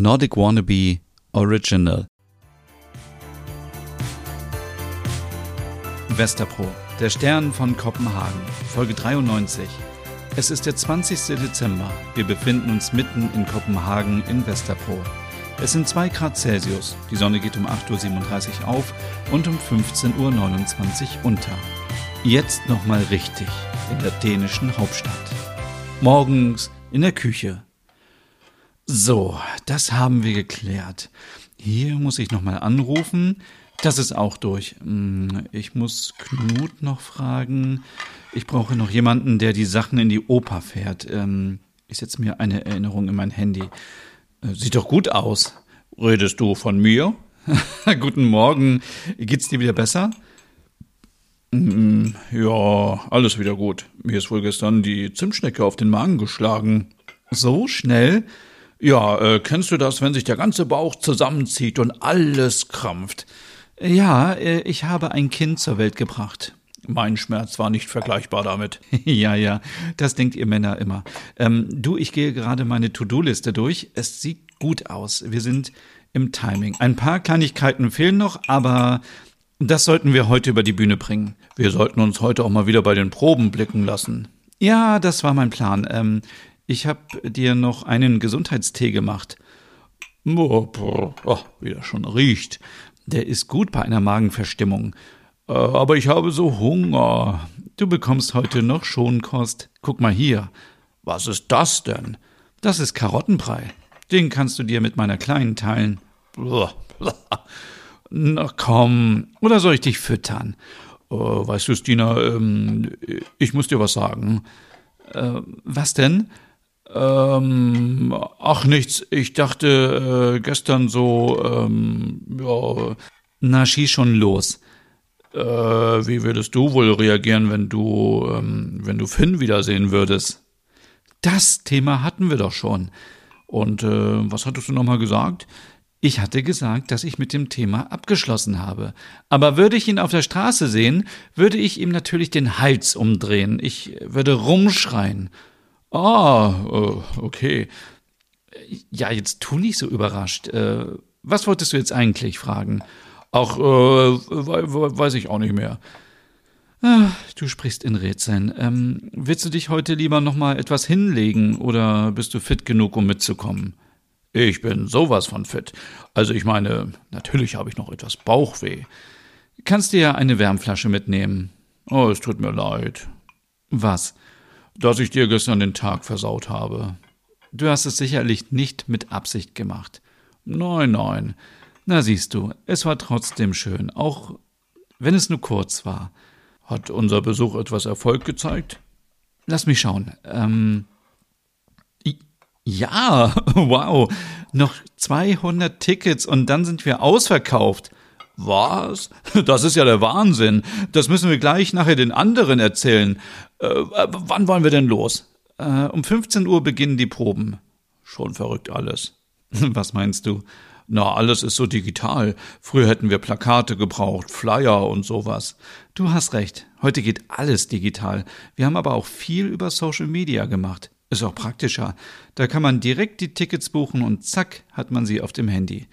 Nordic Wannabe Original. Westerpro, der Stern von Kopenhagen, Folge 93. Es ist der 20. Dezember. Wir befinden uns mitten in Kopenhagen in Westerpro. Es sind 2 Grad Celsius. Die Sonne geht um 8.37 Uhr auf und um 15.29 Uhr unter. Jetzt nochmal richtig in der dänischen Hauptstadt. Morgens in der Küche. So, das haben wir geklärt. Hier muss ich nochmal anrufen. Das ist auch durch. Hm, ich muss Knut noch fragen. Ich brauche noch jemanden, der die Sachen in die Oper fährt. Ähm, ich setze mir eine Erinnerung in mein Handy. Äh, sieht doch gut aus. Redest du von mir? Guten Morgen. Geht's dir wieder besser? Mm, ja, alles wieder gut. Mir ist wohl gestern die Zimtschnecke auf den Magen geschlagen. So schnell? Ja, äh, kennst du das, wenn sich der ganze Bauch zusammenzieht und alles krampft? Ja, äh, ich habe ein Kind zur Welt gebracht. Mein Schmerz war nicht vergleichbar damit. ja, ja, das denkt ihr Männer immer. Ähm, du, ich gehe gerade meine To-Do-Liste durch. Es sieht gut aus. Wir sind im Timing. Ein paar Kleinigkeiten fehlen noch, aber das sollten wir heute über die Bühne bringen. Wir sollten uns heute auch mal wieder bei den Proben blicken lassen. Ja, das war mein Plan. Ähm, ich habe dir noch einen Gesundheitstee gemacht. Oh, oh, wie das schon riecht. Der ist gut bei einer Magenverstimmung. Äh, aber ich habe so Hunger. Du bekommst heute noch Schonkost. Guck mal hier. Was ist das denn? Das ist Karottenbrei. Den kannst du dir mit meiner Kleinen teilen. Na komm, oder soll ich dich füttern? Oh, weißt du, Stina, ähm, ich muss dir was sagen. Äh, was denn? Ähm, ach nichts, ich dachte äh, gestern so, ähm, ja. Na, schieß schon los. Äh, wie würdest du wohl reagieren, wenn du, ähm, wenn du Finn wiedersehen würdest? Das Thema hatten wir doch schon. Und äh, was hattest du nochmal gesagt? Ich hatte gesagt, dass ich mit dem Thema abgeschlossen habe. Aber würde ich ihn auf der Straße sehen, würde ich ihm natürlich den Hals umdrehen. Ich würde rumschreien. Ah, oh, okay. Ja, jetzt tu nicht so überrascht. Äh, was wolltest du jetzt eigentlich fragen? Ach, äh, weiß ich auch nicht mehr. Ah, du sprichst in Rätseln. Ähm, willst du dich heute lieber noch mal etwas hinlegen oder bist du fit genug, um mitzukommen? Ich bin sowas von fit. Also ich meine, natürlich habe ich noch etwas Bauchweh. Kannst dir ja eine Wärmflasche mitnehmen. Oh, es tut mir leid. Was? Dass ich dir gestern den Tag versaut habe. Du hast es sicherlich nicht mit Absicht gemacht. Nein, nein. Na siehst du, es war trotzdem schön, auch wenn es nur kurz war. Hat unser Besuch etwas Erfolg gezeigt? Lass mich schauen. Ähm, ja, wow. Noch 200 Tickets und dann sind wir ausverkauft. Was? Das ist ja der Wahnsinn. Das müssen wir gleich nachher den anderen erzählen. Äh, wann wollen wir denn los? Äh, um 15 Uhr beginnen die Proben. Schon verrückt alles. Was meinst du? Na, alles ist so digital. Früher hätten wir Plakate gebraucht, Flyer und sowas. Du hast recht. Heute geht alles digital. Wir haben aber auch viel über Social Media gemacht. Ist auch praktischer. Da kann man direkt die Tickets buchen und zack hat man sie auf dem Handy.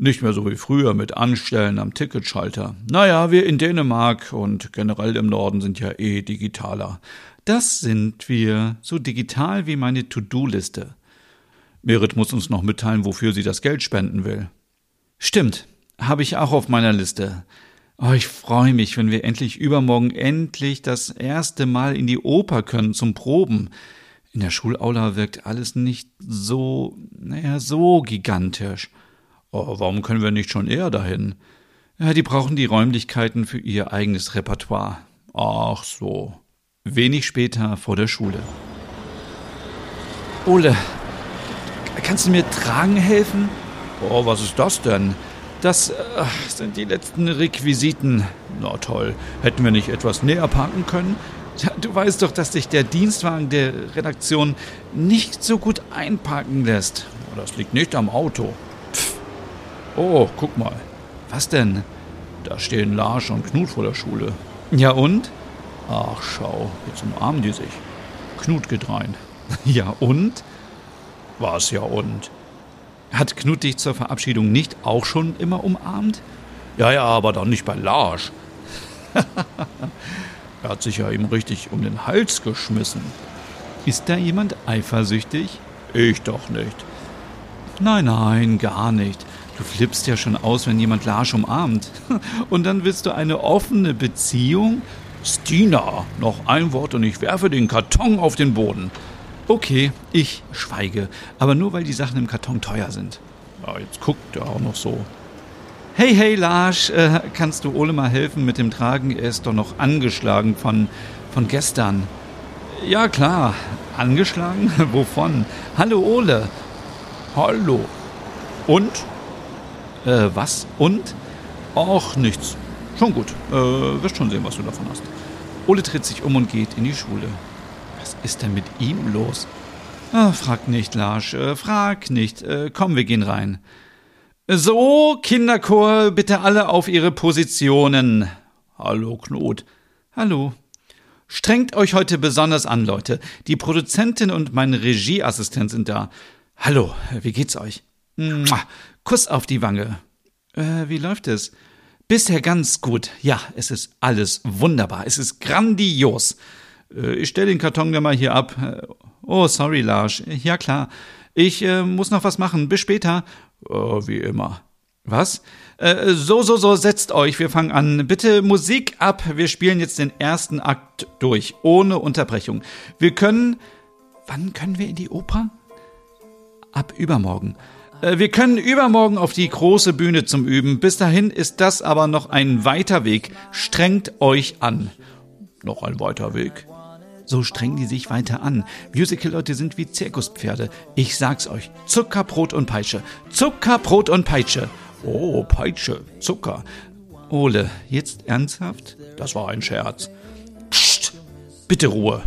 Nicht mehr so wie früher mit Anstellen am Ticketschalter. Naja, wir in Dänemark und generell im Norden sind ja eh digitaler. Das sind wir, so digital wie meine To-Do-Liste. Merit muss uns noch mitteilen, wofür sie das Geld spenden will. Stimmt, habe ich auch auf meiner Liste. Oh, ich freue mich, wenn wir endlich übermorgen endlich das erste Mal in die Oper können zum Proben. In der Schulaula wirkt alles nicht so, naja, so gigantisch. Oh, warum können wir nicht schon eher dahin? Ja, die brauchen die Räumlichkeiten für ihr eigenes Repertoire. Ach so. Wenig später vor der Schule. Ole, kannst du mir tragen helfen? Oh, was ist das denn? Das äh, sind die letzten Requisiten. Na toll. Hätten wir nicht etwas näher parken können? Ja, du weißt doch, dass sich der Dienstwagen der Redaktion nicht so gut einparken lässt. Das liegt nicht am Auto. Oh, guck mal. Was denn? Da stehen Lars und Knut vor der Schule. Ja und? Ach, schau, jetzt umarmen die sich. Knut geht rein. Ja und? Was ja und? Hat Knut dich zur Verabschiedung nicht auch schon immer umarmt? Ja, ja, aber doch nicht bei Larsch. er hat sich ja ihm richtig um den Hals geschmissen. Ist da jemand eifersüchtig? Ich doch nicht. Nein, nein, gar nicht. Du flippst ja schon aus, wenn jemand Larsch umarmt. Und dann willst du eine offene Beziehung? Stina, noch ein Wort und ich werfe den Karton auf den Boden. Okay, ich schweige, aber nur weil die Sachen im Karton teuer sind. Ja, jetzt guckt er auch noch so. Hey, hey, Lars, äh, kannst du Ole mal helfen mit dem Tragen? Er ist doch noch angeschlagen von, von gestern. Ja, klar. Angeschlagen? Wovon? Hallo, Ole. Hallo. Und? Äh, was? Und? Ach, nichts. Schon gut. Äh, wirst schon sehen, was du davon hast. Ole dreht sich um und geht in die Schule. Was ist denn mit ihm los? Ah, frag nicht, Lars, äh, frag nicht. Äh, komm, wir gehen rein. So, Kinderchor, bitte alle auf ihre Positionen. Hallo, Knut. Hallo. Strengt euch heute besonders an, Leute. Die Produzentin und mein Regieassistent sind da. Hallo, wie geht's euch? Mua, Kuss auf die Wange. Äh, wie läuft es? Bisher ganz gut. Ja, es ist alles wunderbar. Es ist grandios. Äh, ich stelle den Karton dann mal hier ab. Äh, oh, sorry, Lars. Ja, klar. Ich äh, muss noch was machen. Bis später. Oh, wie immer. Was? Äh, so, so, so, setzt euch. Wir fangen an. Bitte Musik ab. Wir spielen jetzt den ersten Akt durch. Ohne Unterbrechung. Wir können. Wann können wir in die Oper? Ab übermorgen. Äh, wir können übermorgen auf die große Bühne zum Üben. Bis dahin ist das aber noch ein weiter Weg. Strengt euch an. Noch ein weiter Weg. So strengen die sich weiter an. Musical-Leute sind wie Zirkuspferde. Ich sag's euch. Zucker, Brot und Peitsche. Zucker, Brot und Peitsche. Oh, Peitsche, Zucker. Ole, jetzt ernsthaft? Das war ein Scherz. Psst, bitte Ruhe.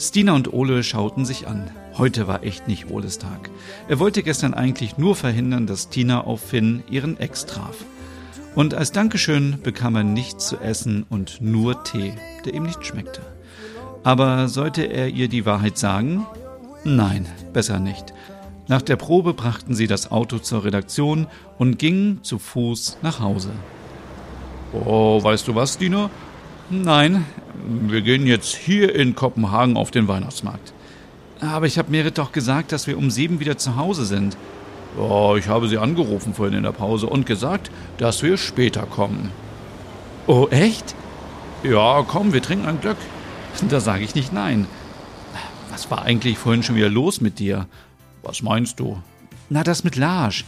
Stina und Ole schauten sich an. Heute war echt nicht Tag. Er wollte gestern eigentlich nur verhindern, dass Tina auf Finn ihren Ex traf. Und als Dankeschön bekam er nichts zu essen und nur Tee, der ihm nicht schmeckte. Aber sollte er ihr die Wahrheit sagen? Nein, besser nicht. Nach der Probe brachten sie das Auto zur Redaktion und gingen zu Fuß nach Hause. Oh, weißt du was, Dina? Nein. Wir gehen jetzt hier in Kopenhagen auf den Weihnachtsmarkt. Aber ich habe Merit doch gesagt, dass wir um sieben wieder zu Hause sind. Oh, ich habe sie angerufen vorhin in der Pause und gesagt, dass wir später kommen. Oh, echt? Ja, komm, wir trinken ein Glück. Da sage ich nicht nein. Was war eigentlich vorhin schon wieder los mit dir? Was meinst du? Na, das mit Lars.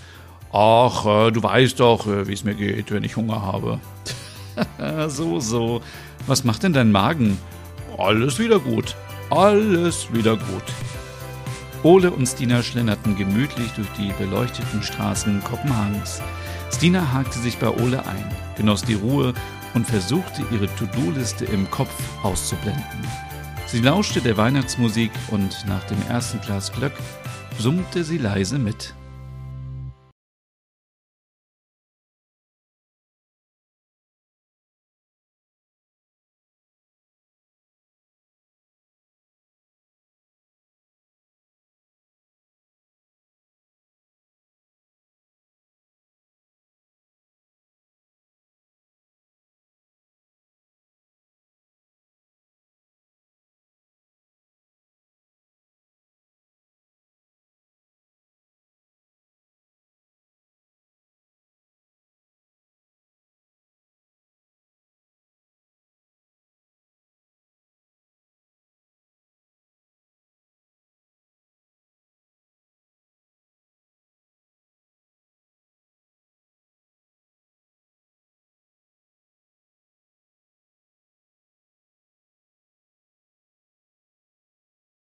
Ach, äh, du weißt doch, äh, wie es mir geht, wenn ich Hunger habe. so, so. Was macht denn dein Magen? Alles wieder gut. Alles wieder gut. Ole und Stina schlenderten gemütlich durch die beleuchteten Straßen Kopenhagens. Stina hakte sich bei Ole ein, genoss die Ruhe und versuchte ihre To-Do-Liste im Kopf auszublenden. Sie lauschte der Weihnachtsmusik und nach dem ersten Glas Glöck summte sie leise mit.